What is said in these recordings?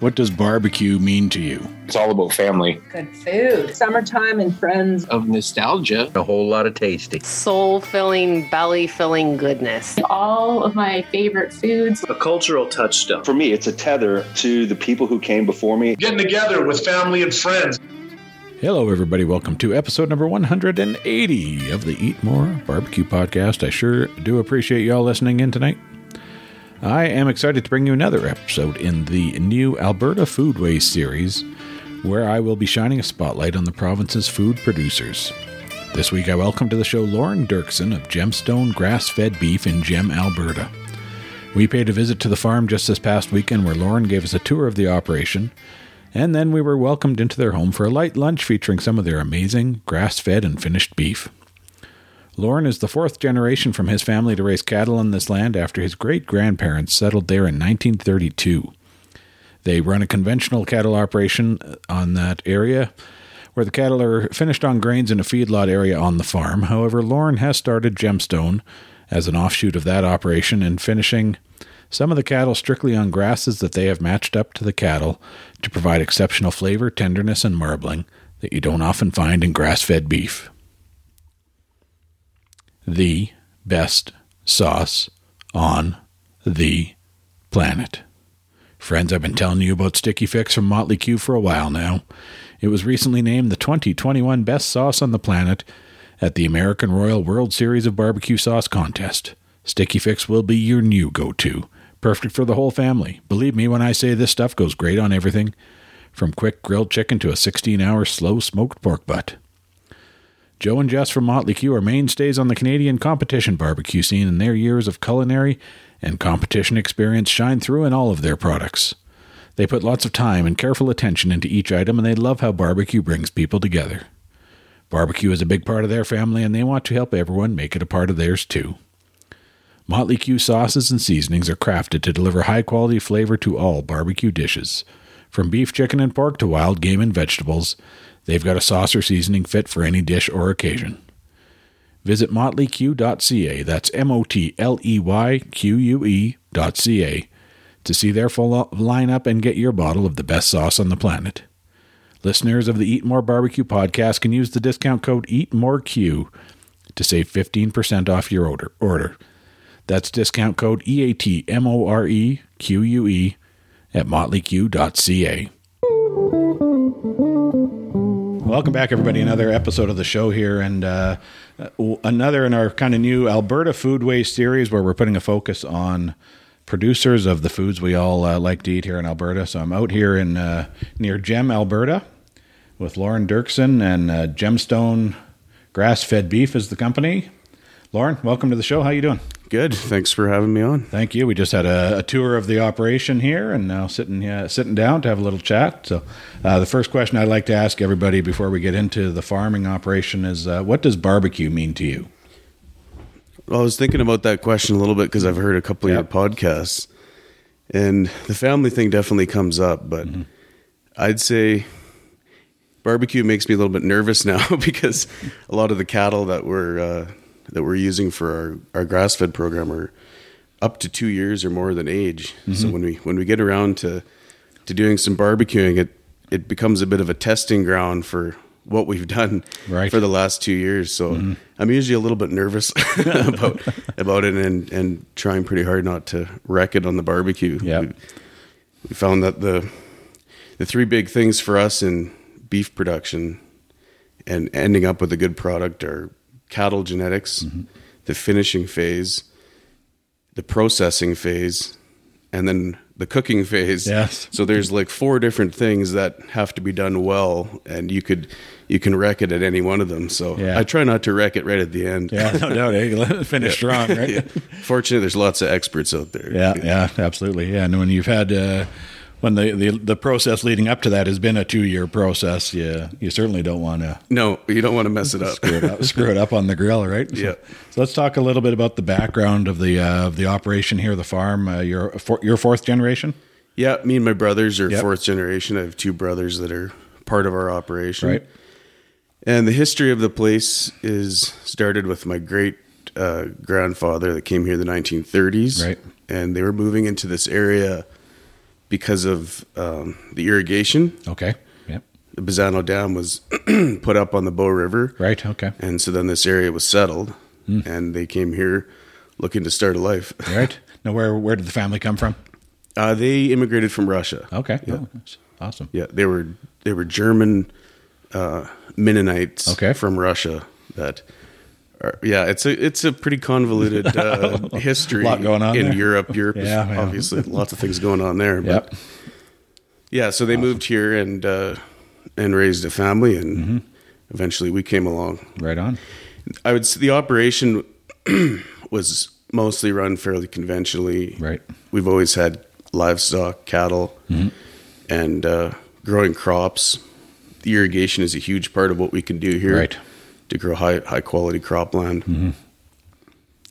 What does barbecue mean to you? It's all about family. Good food. Summertime and friends. Of nostalgia. A whole lot of tasty. Soul filling, belly filling goodness. All of my favorite foods. A cultural touchstone. For me, it's a tether to the people who came before me. Getting together with family and friends. Hello, everybody. Welcome to episode number 180 of the Eat More Barbecue Podcast. I sure do appreciate y'all listening in tonight. I am excited to bring you another episode in the new Alberta Foodways series, where I will be shining a spotlight on the province's food producers. This week, I welcome to the show Lorin Doerksen of Gemstone Grass Fed Beef in Gem, Alberta. We paid a visit to the farm just this past weekend, where Lorin gave us a tour of the operation, and then we were welcomed into their home for a light lunch featuring some of their amazing grass fed and finished beef. Lorin is the fourth generation from his family to raise cattle on this land after his great grandparents settled there in 1932. They run a conventional cattle operation on that area where the cattle are finished on grains in a feedlot area on the farm. However, Lorin has started Gemstone as an offshoot of that operation and finishing some of the cattle strictly on grasses that they have matched up to the cattle to provide exceptional flavor, tenderness, and marbling that you don't often find in grass fed beef the best sauce on the planet. Friends, I've been telling you about Sticky Fixx from Motley Que for a while now. It was recently named the 2021 best sauce on the planet at the American Royal World Series of Barbecue Sauce Contest. Sticky Fixx will be your new go to. Perfect for the whole family. Believe me when I say this stuff goes great on everything, from quick grilled chicken to a 16 hour slow smoked pork butt. Joe and Jess from Motley Que are mainstays on the Canadian competition barbecue scene, and their years of culinary and competition experience shine through in all of their products. They put lots of time and careful attention into each item, and they love how barbecue brings people together. Barbecue is a big part of their family, and they want to help everyone make it a part of theirs too. Motley Que sauces and seasonings are crafted to deliver high quality flavor to all barbecue dishes. From beef, chicken, and pork to wild game and vegetables, They've got a sauce or seasoning fit for any dish or occasion. Visit motleyque.ca, that's M O T L E Y Q U E.ca, to see their full lineup and get your bottle of the best sauce on the planet. Listeners of the Eat More Barbecue podcast can use the discount code EATMOREQUE to save 15% off your order. order. That's discount code EATMOREQUE at motleyque.ca. Welcome back, everybody. Another episode of the show here, and uh, another in our kind of new Alberta Foodways series where we're putting a focus on producers of the foods we all uh, like to eat here in Alberta. So I'm out here in uh, near Gem, Alberta, with Lorin Doerksen and uh, Gemstone Grass Fed Beef is the company. Lorin, welcome to the show. How you doing? Good. Thanks for having me on. Thank you. We just had a, a tour of the operation here, and now sitting uh, sitting down to have a little chat. So, uh, the first question I'd like to ask everybody before we get into the farming operation is, uh, what does barbecue mean to you? Well, I was thinking about that question a little bit because I've heard a couple yep. of your podcasts, and the family thing definitely comes up. But mm-hmm. I'd say barbecue makes me a little bit nervous now because a lot of the cattle that we're uh, that we're using for our, our grass fed program are up to two years or more than age. Mm-hmm. So when we when we get around to to doing some barbecuing, it it becomes a bit of a testing ground for what we've done right. for the last two years. So mm-hmm. I'm usually a little bit nervous about about it and and trying pretty hard not to wreck it on the barbecue. Yeah, we, we found that the the three big things for us in beef production and ending up with a good product are cattle genetics, mm-hmm. the finishing phase, the processing phase, and then the cooking phase. Yes. So there's like four different things that have to be done well, and you could you can wreck it at any one of them. So yeah. I try not to wreck it right at the end. Yeah, no doubt. Hey, finish strong, right? yeah. Fortunately, there's lots of experts out there. Yeah, yeah, absolutely. Yeah, and when you've had. Uh, when the, the the process leading up to that has been a two year process, yeah, you certainly don't want to. No, you don't want to mess it up. screw it up. screw it up on the grill, right? Yeah. So, so let's talk a little bit about the background of the uh, of the operation here, the farm. Uh, your your fourth generation. Yeah, me and my brothers are yep. fourth generation. I have two brothers that are part of our operation. Right. And the history of the place is started with my great uh, grandfather that came here in the 1930s. Right. And they were moving into this area because of um, the irrigation. Okay. Yep. The Bassano Dam was put up on the Bow River, Right. Okay. and so then this area was settled, Hmm. and they came here looking to start a life. Right. Now, where where did the family come from? Uh, they immigrated from Russia. Okay. Yeah. Oh, awesome. Yeah, they were they were German uh, Mennonites Okay. from Russia. That, yeah, it's a it's a pretty convoluted uh, history. Lot going on in there. Europe. Europe, is Yeah, yeah. obviously, lots of things going on there. But Yep. yeah, so they moved here and uh, and raised a family, and Mm-hmm. eventually we came along. Right on. I would say the operation was mostly run fairly conventionally. Right. We've always had livestock, cattle, Mm-hmm. and uh, growing crops. The irrigation is a huge part of what we can do here. Right. Mm-hmm. To grow high high quality cropland.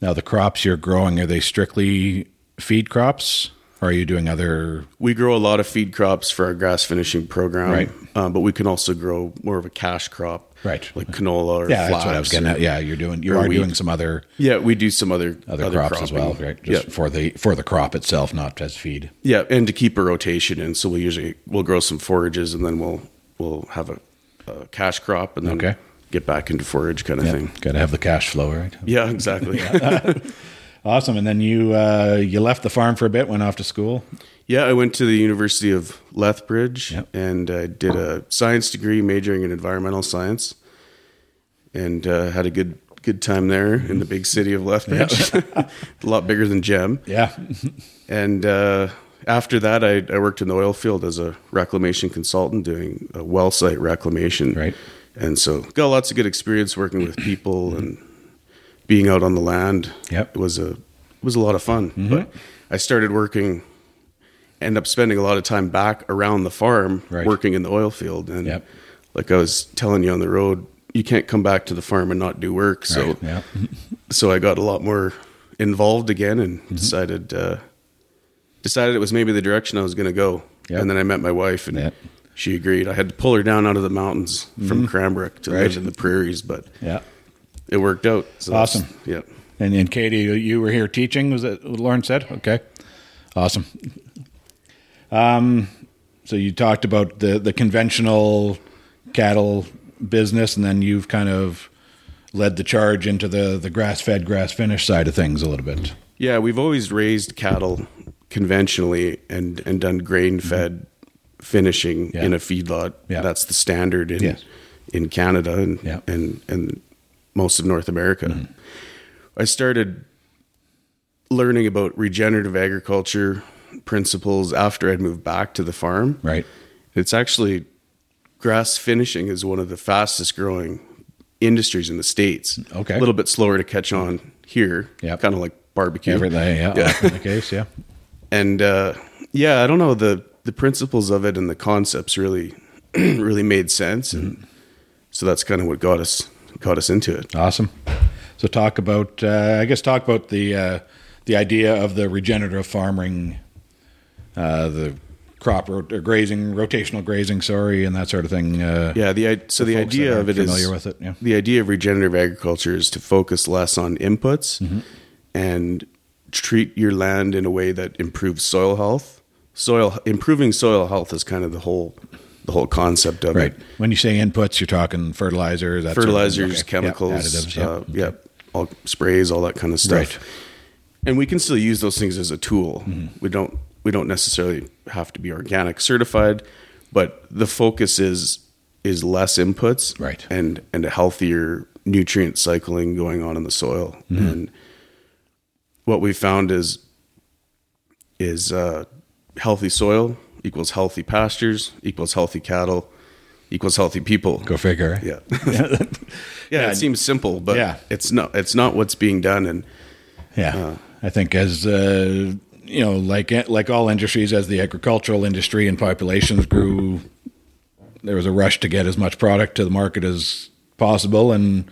Now, the crops you're growing are they strictly feed crops, or are you doing other? We grow a lot of feed crops for our grass finishing program, Right. uh, but we can also grow more of a cash crop, Right. Like canola or Yeah, that's what I was getting or- at. Yeah, you're doing you are wheat. doing some other Yeah, we do some other other, crops as well, right? Just yeah, for the for the crop itself, not as feed. yeah, and to keep a rotation in. So we usually we'll grow some forages and then we'll we'll have a, a cash crop and then Okay. Get back into forage kind of thing. Got to have the cash flow, right? Yeah, exactly. Awesome. And then you uh, you left the farm for a bit, went off to school. Yeah, I went to the University of Lethbridge Yep. and I did a science degree majoring in environmental science, and uh, had a good good time there in the big city of Lethbridge, a lot bigger than Gem. Yeah. And uh, after that, I, I worked in the oil field as a reclamation consultant doing a well site reclamation. Right. And so got lots of good experience working with people and being out on the land. Yep. It was a it was a lot of fun. But I started working end up spending a lot of time back around the farm Right. working in the oil field and Yep. like I was telling you on the road you can't come back to the farm and not do work so Right, yeah. so I got a lot more involved again and Mm-hmm. decided uh, decided it was maybe the direction I was going to go. Yep. And then I met my wife and Yep. She agreed. I had to pull her down out of the mountains from Cranbrook to Mm-hmm. Right. live in the prairies, but Yeah. it worked out. So Awesome. Yeah. And, then Katie, you- you were here teaching. Was that what Lorin said? Okay, awesome. Um, so you talked about the the conventional cattle business, and then you've kind of led the charge into the the grass fed, grass finished side of things a little bit. Yeah, we've always raised cattle conventionally and and done grain fed finishing Yeah. in a feedlot. Yeah. That's the standard in Yes. in Canada and Yeah. and and most of North America. Mm-hmm. I started learning about regenerative agriculture principles after I'd moved back to the farm. Right. It's actually grass finishing is one of the fastest growing industries in the states. Okay. a little bit slower to catch on here. Yep. kind of like barbecue. Everything. Yeah. Yeah. In the case. Yeah. And uh, yeah, I don't know the the principles of it and the concepts really really made sense, and so that's kind of what got us got us into it. Awesome. So talk about, uh, I guess, talk about the uh, the idea of the regenerative farming, uh, the crop rot- or grazing, rotational grazing, sorry, and that sort of thing. Uh, Yeah, the so the idea of it is familiar with it, yeah. the idea of regenerative agriculture is to focus less on inputs Mm-hmm. and treat your land in a way that improves soil health. Soil improving soil health is kind of the whole the whole concept of Right. it. When you say inputs, you're talking fertilizers, that sort of fertilizers, Okay. chemicals, Yeah, additives. Yeah. uh, yeah, all sprays, all that kind of stuff. Right. And we can still use those things as a tool. Mm-hmm. We don't we don't necessarily have to be organic certified, but the focus is is less inputs, Right. and and a healthier nutrient cycling going on in the soil. Mm-hmm. And what we found is is uh, healthy soil equals healthy pastures equals healthy cattle equals healthy people. Go figure. right? Yeah. yeah, it seems simple, but Yeah. it's not it's not what's being done and Yeah, I think as uh, you know, like like all industries, as the agricultural industry and populations grew, there was a rush to get as much product to the market as possible, and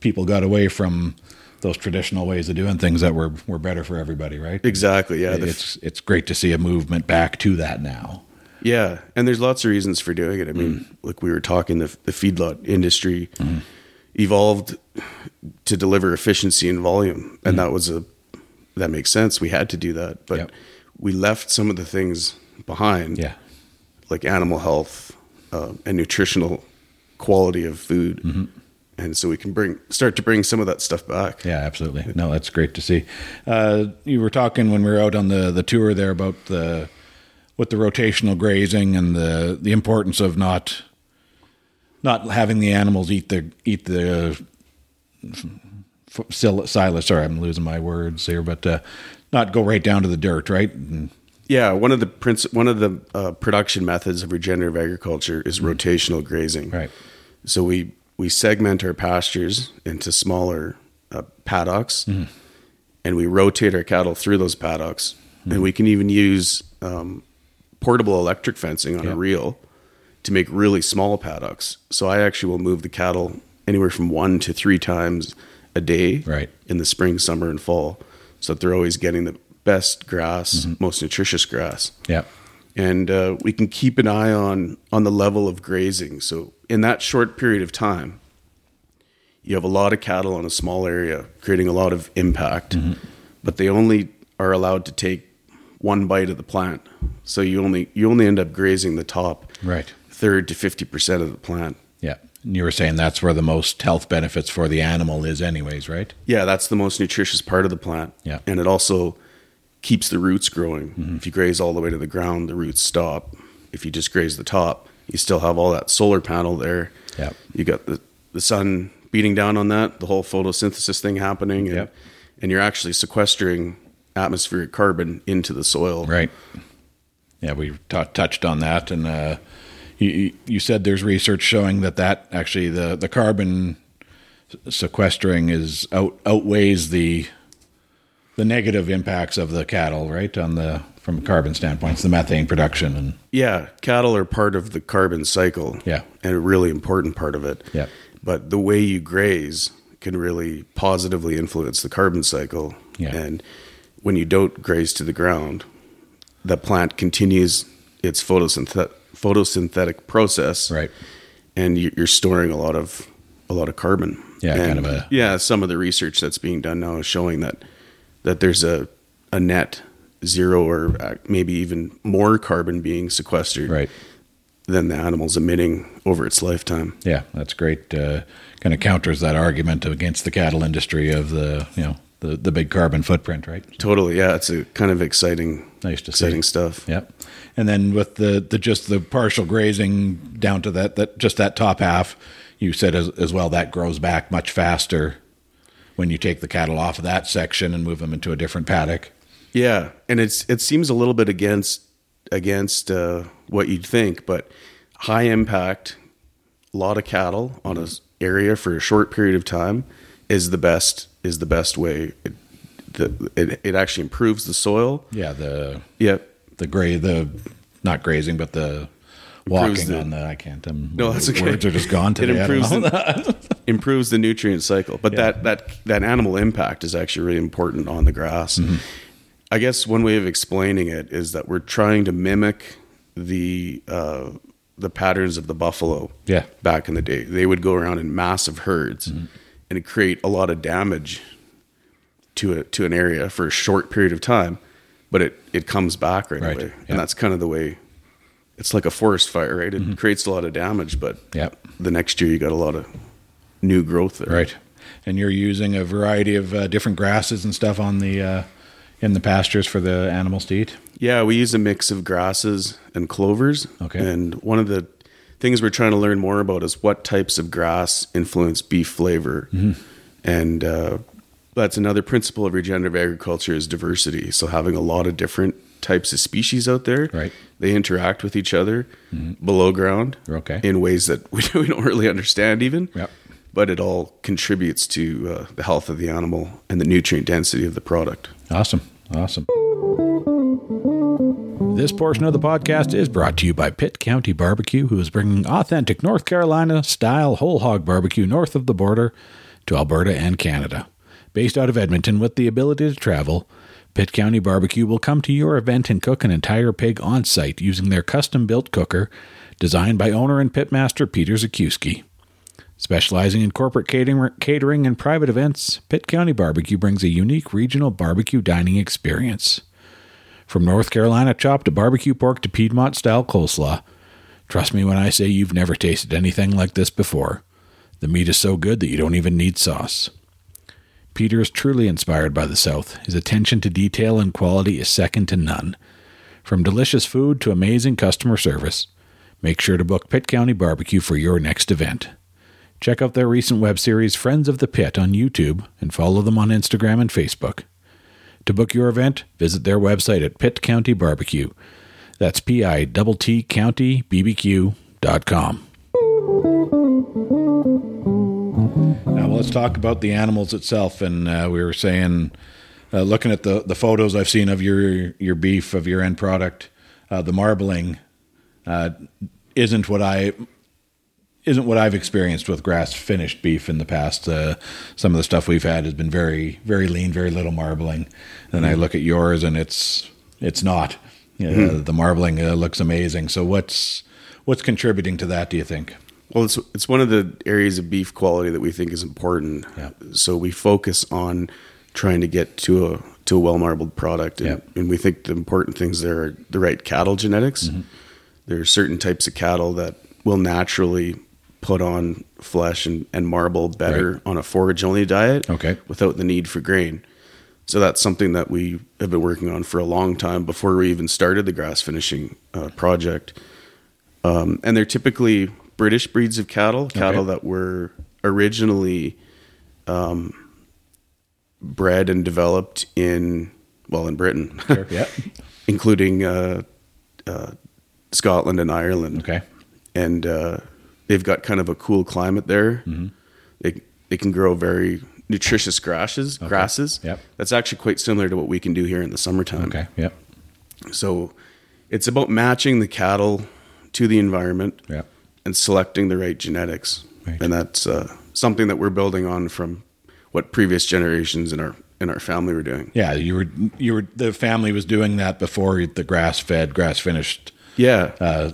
people got away from those traditional ways of doing things that were were better for everybody. Right? exactly, yeah. It's it's great to see a movement back to that now. yeah, and there's lots of reasons for doing it. I mean, Mm. like we were talking the the feedlot industry evolved to deliver efficiency and volume, and that was a that makes sense. We had to do that, but Mm. Yep. we left some of the things behind, Yeah. like animal health uh, and nutritional quality of food, Mm-hmm. And so we can bring start to bring some of that stuff back. Yeah, absolutely. No, that's great to see. Uh, you were talking when we were out on the, the tour there about the with the rotational grazing and the the importance of not not having the animals eat the eat the f- sil- silage. Sorry, I'm losing my words here, but uh, not go right down to the dirt, right? And, Yeah, one of the princi- one of the uh, production methods of regenerative agriculture is rotational grazing. right. So we we segment our pastures into smaller uh, paddocks, and we rotate our cattle through those paddocks, and we can even use um, portable electric fencing on a reel to make really small paddocks. So I actually will move the cattle anywhere from one to three times a day Right. in the spring, summer, and fall, so that they're always getting the best grass, most nutritious grass Yeah. And uh, we can keep an eye on on the level of grazing. So in that short period of time, you have a lot of cattle on a small area, creating a lot of impact, but they only are allowed to take one bite of the plant. So you only you only end up grazing the top Right. third to fifty percent of the plant. Yeah. And you were saying that's where the most health benefits for the animal is, anyways, right? Yeah, that's the most nutritious part of the plant. Yeah. And it also keeps the roots growing. If you graze all the way to the ground, the roots stop. If you just graze the top, you still have all that solar panel there. Yeah. You got the, the sun beating down on that, the whole photosynthesis thing happening. And, Yep. and you're actually sequestering atmospheric carbon into the soil. Right. Yeah, we t- touched on that, and uh, you, you said there's research showing that that actually the the carbon sequestering is out outweighs the the negative impacts of the cattle, right? On the from a carbon standpoint, it's the methane production, and Yeah, cattle are part of the carbon cycle. Yeah. And a really important part of it. Yeah. But the way you graze can really positively influence the carbon cycle. Yeah. And when you don't graze to the ground, the plant continues its photosynthetic photosynthetic process. right, And you- you're storing a lot of a lot of carbon. Yeah, And, kind of a- yeah. Some of the research that's being done now is showing that that there's a a net zero or uh, maybe even more carbon being sequestered right. than the animal's emitting over its lifetime. Yeah, that's great. Uh, kind of counters that argument against the cattle industry of the you know the the big carbon footprint, right? Totally, yeah, it's a kind of exciting, Nice to see. exciting stuff. Yep. And then with the, the just the partial grazing down to that that just that top half, you said as, as well that grows back much faster when you take the cattle off of that section and move them into a different paddock. Yeah, and it's it seems a little bit against against uh, what you'd think, but high impact, a lot of cattle on a s- area for a short period of time is the best is the best way. It, the, it, it actually improves the soil. Yeah, the Yep. the gray the not grazing but the walking the- on that. I can't um, No, that's okay. words are just gone It today. I don't improves the, improves the nutrient cycle. But that that that animal impact is actually really important on the grass. Mm-hmm. I guess one way of explaining it is that we're trying to mimic the uh, the patterns of the buffalo. Yeah. back in the day, they would go around in massive herds Mm-hmm. and create a lot of damage to a to an area for a short period of time, but it it comes back right, Right. away, Yeah. and that's kind of the way. It's like a forest fire, right? It creates a lot of damage, but Mm-hmm. Yep. the next year you got a lot of new growth there. Right. And you're using a variety of uh, different grasses and stuff on the uh, in the pastures for the animals to eat. Yeah, we use a mix of grasses and clovers. Okay. And one of the things we're trying to learn more about is what types of grass influence beef flavor. Mm-hmm. And uh, that's another principle of regenerative agriculture is diversity. So having a lot of different types of species out there, Right. they interact with each other below ground Okay. in ways that we, we don't really understand even. Yep. But it all contributes to uh, the health of the animal and the nutrient density of the product. Awesome. Awesome. This portion of the podcast is brought to you by Pitt County Barbecue, who is bringing authentic North Carolina style whole hog barbecue north of the border to Alberta and Canada. Based out of Edmonton with the ability to travel, Pitt County Barbecue will come to your event and cook an entire pig on site using their custom built cooker designed by owner and pitmaster Peter Zakuski. Specializing in corporate catering, and private events, Pitt County Barbecue brings a unique regional barbecue dining experience. From North Carolina chop to barbecue pork to Piedmont style coleslaw. Trust me when I say you've never tasted anything like this before. The meat is so good that you don't even need sauce. Peter is truly inspired by the South. His attention to detail and quality is second to none. From delicious food to amazing customer service, make sure to book Pitt County Barbecue for your next event. Check out their recent web series, Friends of the Pit, on YouTube and follow them on Instagram and Facebook. To book your event, visit their website at Pitt County Barbecue. That's P I T T County BBQ.com. Now let's talk about the animals itself. And uh, we were saying, uh, looking at the the photos I've seen of your your beef of your end product, uh, the marbling uh, isn't what I isn't what I've experienced with grass finished beef in the past. Uh, some of the stuff we've had has been very very lean, very little marbling. Then I look at yours and it's it's not. Uh, The marbling uh, looks amazing. So what's what's contributing to that? Do you think? Well, it's it's one of the areas of beef quality that we think is important. Yeah. So we focus on trying to get to a to a well marbled product, and, Yeah. and we think the important things there are the right cattle genetics. Mm-hmm. There are certain types of cattle that will naturally put on flesh and, and marble better Right. on a forage only diet, Okay. without the need for grain. So that's something that we have been working on for a long time before we even started the grass finishing uh, project. Um, and they're typically British breeds of cattle, cattle that were originally um, bred and developed in well in Britain, yeah. including uh, uh, Scotland and Ireland Okay. and uh, they've got kind of a cool climate there. Mm-hmm. They they can grow very nutritious grasses. Grasses. Yep. That's actually quite similar to what we can do here in the summertime. Okay. Yep. So it's about matching the cattle to the environment Yep. And selecting the right genetics, Right. and that's uh, something that we're building on from what previous generations in our in our family were doing. Yeah, you were you were the family was doing that before the grass fed, grass finished Yeah. uh,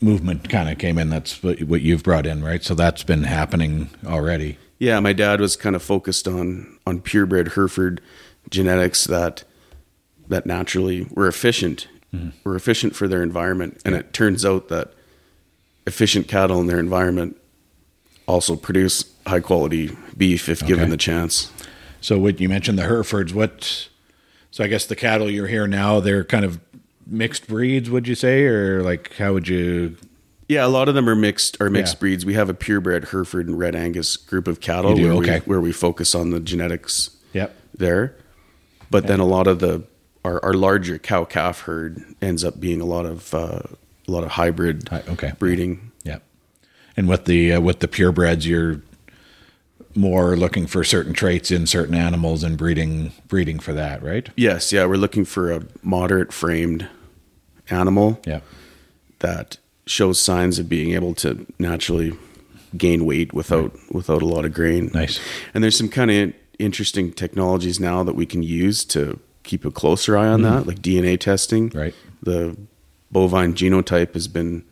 movement kind of came in. That's what, what you've brought in, right? So that's been happening already. Yeah, my dad was kind of focused on on purebred Hereford genetics that that naturally were efficient, were efficient for their environment, and it turns out that efficient cattle in their environment also produce high quality beef if given the chance. So what you mentioned the Herefords, what? So I guess the cattle you're here now, they're kind of mixed breeds, would you say, or like how would you? Yeah, a lot of them are mixed are mixed Yeah. breeds. We have a purebred Hereford and Red Angus group of cattle where Okay. we where we focus on the genetics Yep. there. But then a lot of the our, our larger cow calf herd ends up being a lot of uh, a lot of hybrid Hi- okay. breeding. Yep. And with the uh, with the purebreds, you're more looking for certain traits in certain animals and breeding breeding for that, right? Yes, yeah, we're looking for a moderate framed animal Yeah. that shows signs of being able to naturally gain weight without without a lot of grain. Nice. And there's some kind of interesting technologies now that we can use to keep a closer eye on that, like DNA testing. Mm-hmm. Right. The bovine genotype has been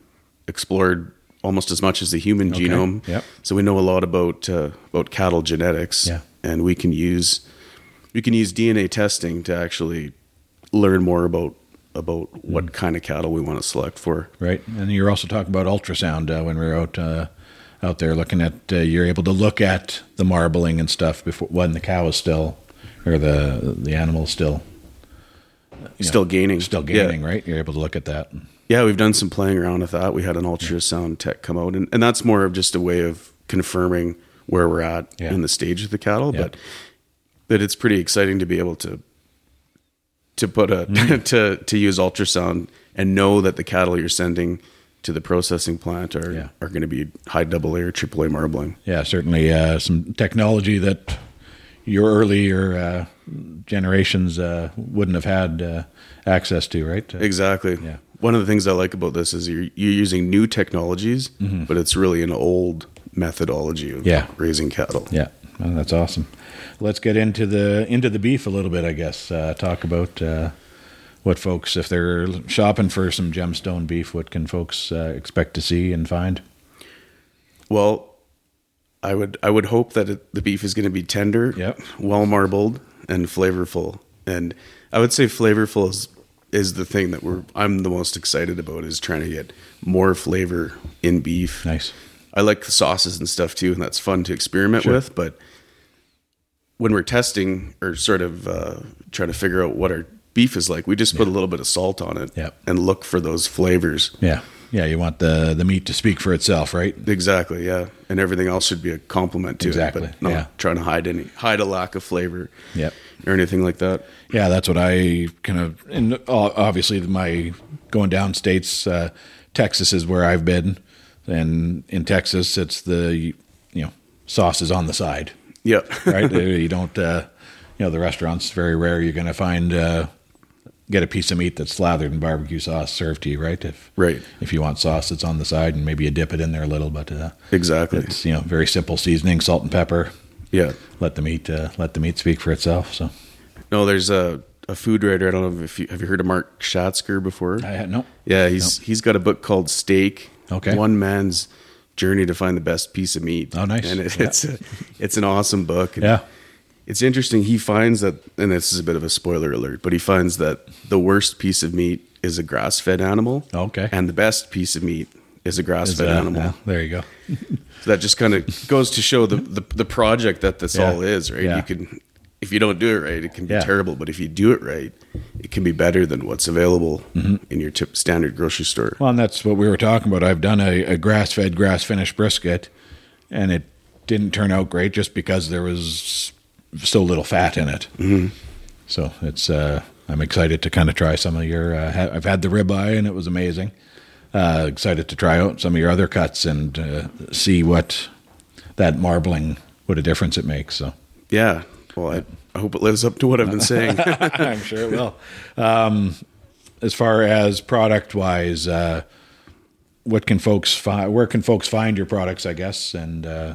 explored almost as much as the human Okay. genome. Yep. So we know a lot about uh, about cattle genetics. Yeah. And we can use we can use DNA testing to actually learn more about about Mm-hmm. what kind of cattle we want to select for. Right. And you're also talking about ultrasound uh, when we are out uh, out there looking at. Uh, you're able to look at the marbling and stuff before when the cow is still or the the animal is still know, Still gaining. still Yeah. gaining. Right. You're able to look at that. Yeah, we've done some playing around with that. We had an ultrasound tech come out, and, and that's more of just a way of confirming where we're at Yeah. in the stage of the cattle. Yeah. But but it's pretty exciting to be able to to put a Mm-hmm. to to use ultrasound and know that the cattle you're sending to the processing plant are Yeah. are going to be high double A or triple A marbling. Yeah, certainly uh, some technology that your earlier uh, generations uh, wouldn't have had uh, access to, right? Exactly. Yeah. One of the things I like about this is you're you're using new technologies, but it's really an old methodology of Mm-hmm. Yeah. raising cattle. Yeah, well, that's awesome. Let's get into the into the beef a little bit, I guess. Uh, talk about uh, what folks, if they're shopping for some gemstone beef, what can folks uh, expect to see and find? Well, I would I would hope that it, the beef is going to be tender, Yep. well marbled, and flavorful. And I would say flavorful is is the thing that we're I'm the most excited about is trying to get more flavor in beef. Nice. I like the sauces and stuff too, and that's fun to experiment Sure. with. But when we're testing or sort of uh, trying to figure out what our beef is like, we just put a little bit of salt on it Yep. and look for those flavors. Yeah. Yeah. You want the the meat to speak for itself, right? Exactly, yeah, and everything else should be a compliment to Exactly, it, but not yeah. trying to hide any hide a lack of flavor, Yep. or anything like that. Yeah, that's what I kind of. And obviously, my going down states, uh, Texas is where I've been, and in Texas, it's the you know sauce is on the side, Yep. right? you don't, uh, you know, the restaurants very rare you're going to find uh, get a piece of meat that's slathered in barbecue sauce served to you, right? If Right. if you want sauce that's on the side, and maybe you dip it in there a little, but uh, exactly. it's you know very simple seasoning, salt and pepper. Yeah, Let the meat uh, let the meat speak for itself. So no, there's a a food writer. I don't know if you have you heard of Mark Schatzker before. I had no. Yeah, he's he's got a book called Steak. Okay. One man's journey to find the best piece of meat. Oh, nice. And it, Yeah. it's a, it's an awesome book. And Yeah. It's interesting. He finds that, and this is a bit of a spoiler alert, but he finds that the worst piece of meat is a grass-fed animal. Okay. And the best piece of meat is a grass-fed uh, animal. yeah, there you go. So that just kind of goes to show the, the the project that this Yeah. all is, right? Yeah. You can if you don't do it right, it can be terrible. But if you do it right, it can be better than what's available Mm-hmm. in your tip, standard grocery store. Well, and that's what we were talking about. I've done a, a grass fed, grass finished brisket, and it didn't turn out great just because there was so little fat in it. Mm-hmm. So it's uh, I'm excited to kind of try some of your. Uh, ha- I've had the ribeye and it was amazing. Uh, excited to try out some of your other cuts and uh, see what that marbling, what a difference it makes. So Yeah. Well, I, I hope it lives up to what I've been saying. I'm sure it will. Um, as far as product wise, uh, what can folks find? Where can folks find your products? I guess, and uh,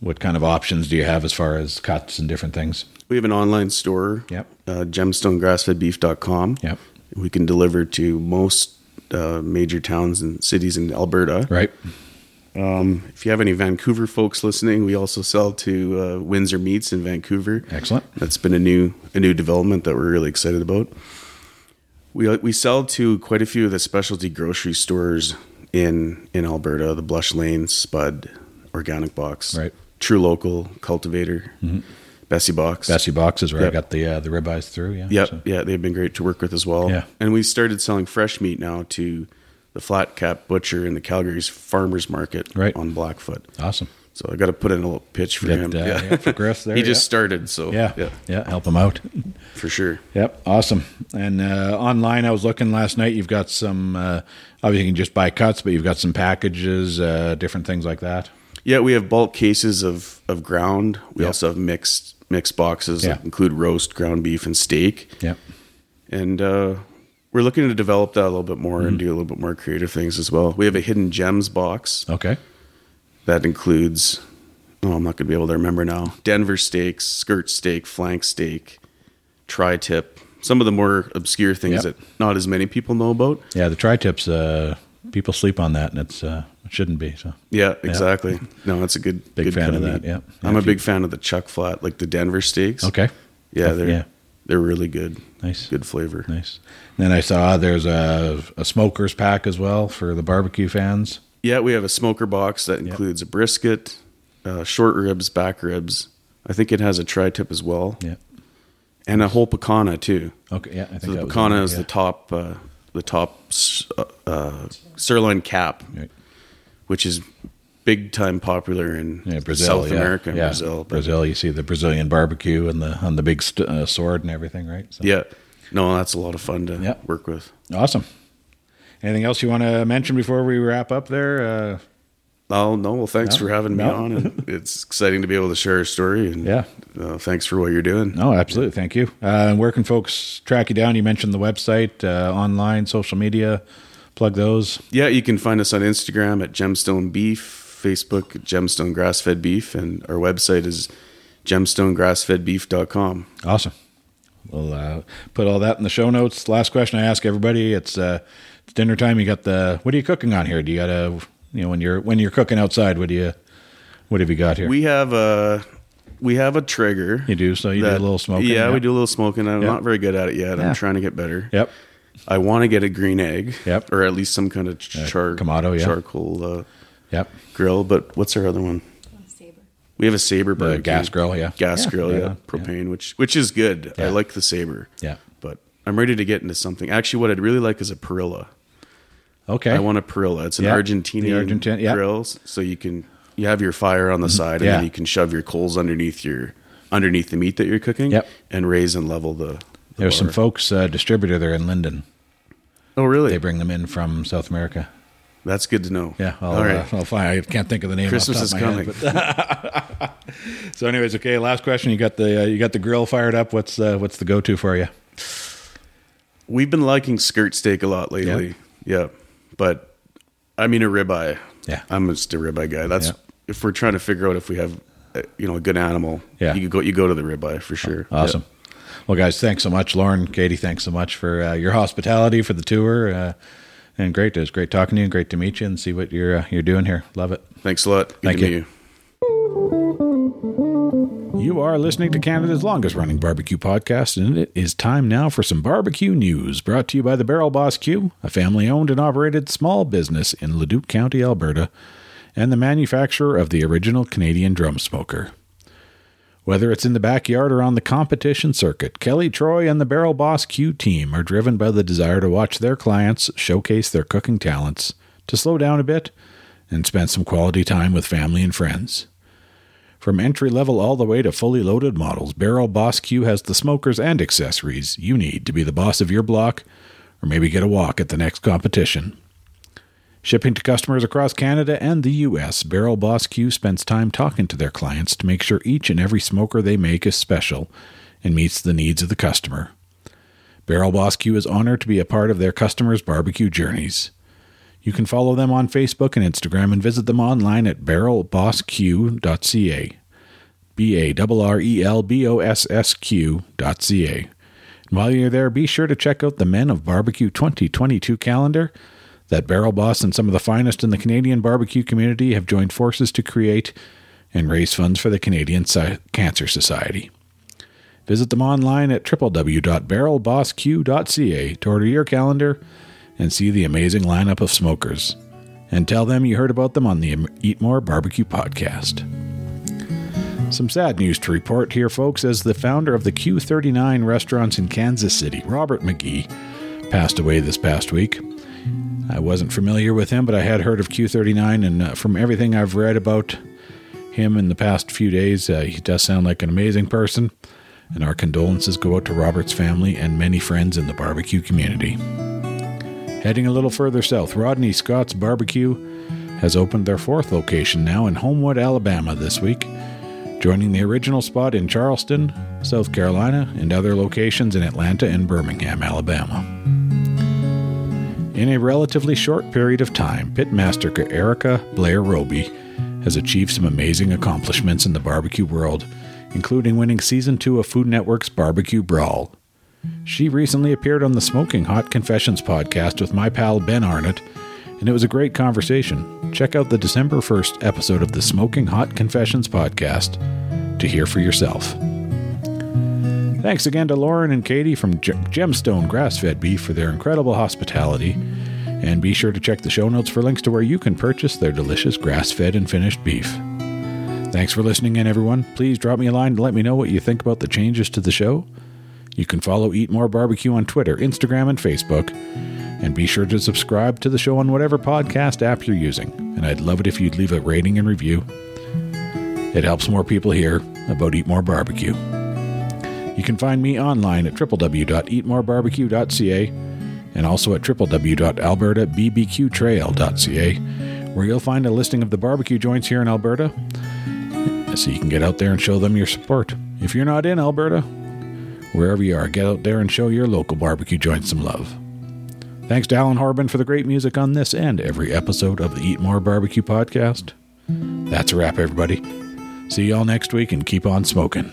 what kind of options do you have as far as cuts and different things? we have an online store. Yep. Uh, gemstonegrassfedbeef.com. Yep. We can deliver to most uh, major towns and cities in Alberta. Right. If you have any Vancouver folks listening, we also sell to uh, Windsor Meats in Vancouver. Excellent. That's been a new a new development that we're really excited about. We uh, we sell to quite a few of the specialty grocery stores in in Alberta, the Blush Lane, Spud, Organic Box, Right. True Local, Cultivator, Bessie Box. Bessie Box is where I got the uh, the ribeyes through. Yeah. Yep, So- yeah, they've been great to work with as well. Yeah. and we started selling fresh meat now to the Flat Cap Butcher in the Calgary's Farmers Market Right. on Blackfoot. Awesome. So I got to put in a little pitch for Get, him. uh, yeah, for Griff there, he just yeah. started, so Yeah. yeah, Yeah. Help him out. for sure. Yep, awesome. And uh, online, I was looking last night. You've got some. Uh, obviously, you can just buy cuts, but you've got some packages, uh, different things like that. Yeah, we have bulk cases of of ground. We Yep. also have mixed mixed boxes Yeah. that include roast, ground beef, and steak. Yep. And uh, we're looking to develop that a little bit more Mm-hmm. and do a little bit more creative things as well. We have a hidden gems box Okay. that includes. Oh, I'm not going to be able to remember now. Denver steaks, skirt steak, flank steak, tri tip. Some of the more obscure things Yep. that not as many people know about. Yeah, the tri tips. Uh, people sleep on that, and it's uh, shouldn't be. So Yeah, exactly. No, that's a good Big good fan of that, meat. yeah. I'm a if you- big fan of the chuck flat, like the Denver steaks. okay, Yeah, they're yeah. they're really good. Nice. good flavor. nice. And then I saw there's a, a smokers pack as well for the barbecue fans. Yeah, we have a smoker box that includes a brisket, uh, short ribs, back ribs. I think it has a tri-tip as well, Yeah. and a whole picanha too. Okay. Yeah, I think So the picanha there, is yeah. the top, uh, the top uh, uh, sirloin cap, Right. Which is big time popular in Yeah, Brazil, South yeah. America, yeah. Brazil. Brazil. You see the Brazilian barbecue and the on the big st- uh, sword and everything, right? So, Yeah, no, that's a lot of fun to Yeah. work with. Awesome. Anything else you want to mention before we wrap up there? Uh, Oh no, well, thanks No, for having me no. on, and it's exciting to be able to share a story. And Yeah. uh, thanks for what you're doing. no, absolutely. Thank you. Uh, and where can folks track you down? You mentioned the website, uh, online, social media. Plug those. Yeah, you can find us on Instagram at Gemstone Beef, Facebook at Gemstone Grass Fed Beef, and our website is gemstonegrassfedbeef.com. Awesome. We'll uh, put all that in the show notes. Last question I ask everybody: It's uh, it's dinner time. You got the what are you cooking on here? Do you got a you know when you're when you're cooking outside? What do you what have you got here? We have a we have a Traeger. you do so you do a little smoking. Yeah, we do a little smoking. I'm Yeah. not very good at it yet. Yeah. I'm trying to get better. Yep. I want to get a green egg. Yep. Or at least some kind of char- Kamado, yeah. charcoal uh, Yep. grill. But what's our other one? We have a Saber The barbecue. gas grill, yeah. Gas Yeah, grill, yeah. on, Propane, which which is good. I like the Saber. Yeah. But I'm ready to get into something. Actually, what I'd really like is a parrilla. Okay. I want a parrilla. It's an Yeah. Argentinian Argentin- yeah. grill, so you can you have your fire on the side, and Yeah. then you can shove your coals underneath your underneath the meat that you're cooking, Yep. and raise and level the. The There's some folks, uh, distributor there in Linden. Oh, really? They bring them in from South America. That's good to know. Yeah. I'll, All right. uh, I'll find. I can't think of the name. Christmas is coming. head, but- so, anyways, okay. Last question. You got the uh, you got the grill fired up. What's uh, what's the go to for you? We've been liking skirt steak a lot lately. Yeah. But I mean a ribeye. Yeah. I'm just a ribeye guy. That's Yeah. if we're trying to figure out if we have uh, you know a good animal. Yeah. You go you go to the ribeye for sure. Awesome. Well, guys, thanks so much, Lorin, Katie. Thanks so much for uh, your hospitality for the tour. Uh, and great, it was great talking to you. and Great to meet you and see what you're uh, you're doing here. Love it. Thanks a lot. Good Thank to you. meet you. You are listening to Canada's longest running barbecue podcast, and it is time now for some barbecue news brought to you by the Barrel Boss Q, a family owned and operated small business in Leduc County, Alberta, and the manufacturer of the original Canadian drum smoker. Whether it's in the backyard or on the competition circuit, Kelly Troy and the Barrel Boss Q team are driven by the desire to watch their clients showcase their cooking talents, to slow down a bit, and spend some quality time with family and friends. From entry level all the way to fully loaded models, Barrel Boss Q has the smokers and accessories you need to be the boss of your block or maybe get a walk at the next competition. Shipping to customers across Canada and the US, Barrel Boss Q spends time talking to their clients to make sure each and every smoker they make is special and meets the needs of the customer. Barrel Boss Q is honored to be a part of their customers' barbecue journeys. You can follow them on Facebook and Instagram and visit them online at barrelbossq.ca. B A R R E L B O S S Q dot C A. And while you're there, be sure to check out the Men of Barbecue 2022 calendar that Barrel Boss and some of the finest in the Canadian barbecue community have joined forces to create and raise funds for the Canadian Cancer Society. Visit them online at www.barrelbossq.ca to order your calendar and see the amazing lineup of smokers. And tell them you heard about them on the Eat More Barbecue podcast. Some sad news to report here, folks, as the founder of the Q39 restaurants in Kansas City, Robert Magee, passed away this past week. I wasn't familiar with him, but I had heard of Q39, and uh, from everything I've read about him in the past few days, uh, he does sound like an amazing person. And our condolences go out to Robert's family and many friends in the barbecue community. Heading a little further south, Rodney Scott's Barbecue has opened their fourth location now in Homewood, Alabama this week, joining the original spot in Charleston, South Carolina, and other locations in Atlanta and Birmingham, Alabama. In a relatively short period of time, pitmaster Erica Blaire Roby has achieved some amazing accomplishments in the barbecue world, including winning season 2 of Food Network's Barbecue Brawl. She recently appeared on the Smoking Hot Confessions podcast with my pal Ben Arnott, and it was a great conversation. Check out the December 1st episode of the Smoking Hot Confessions podcast to hear for yourself. Thanks again to Lorin and Katie from Gemstone Grass Fed Beef for their incredible hospitality. And be sure to check the show notes for links to where you can purchase their delicious grass fed and finished beef. Thanks for listening in, everyone. Please drop me a line to let me know what you think about the changes to the show. You can follow Eat More Barbecue on Twitter, Instagram, and Facebook. And be sure to subscribe to the show on whatever podcast app you're using. And I'd love it if you'd leave a rating and review. It helps more people hear about Eat More Barbecue. You can find me online at www.eatmorebarbecue.ca and also at www.albertabbqtrail.ca, where you'll find a listing of the barbecue joints here in Alberta so you can get out there and show them your support. If you're not in Alberta, wherever you are, get out there and show your local barbecue joints some love. Thanks to Alan Harbin for the great music on this and every episode of the Eat More Barbecue podcast. That's a wrap, everybody. See y'all next week and keep on smoking.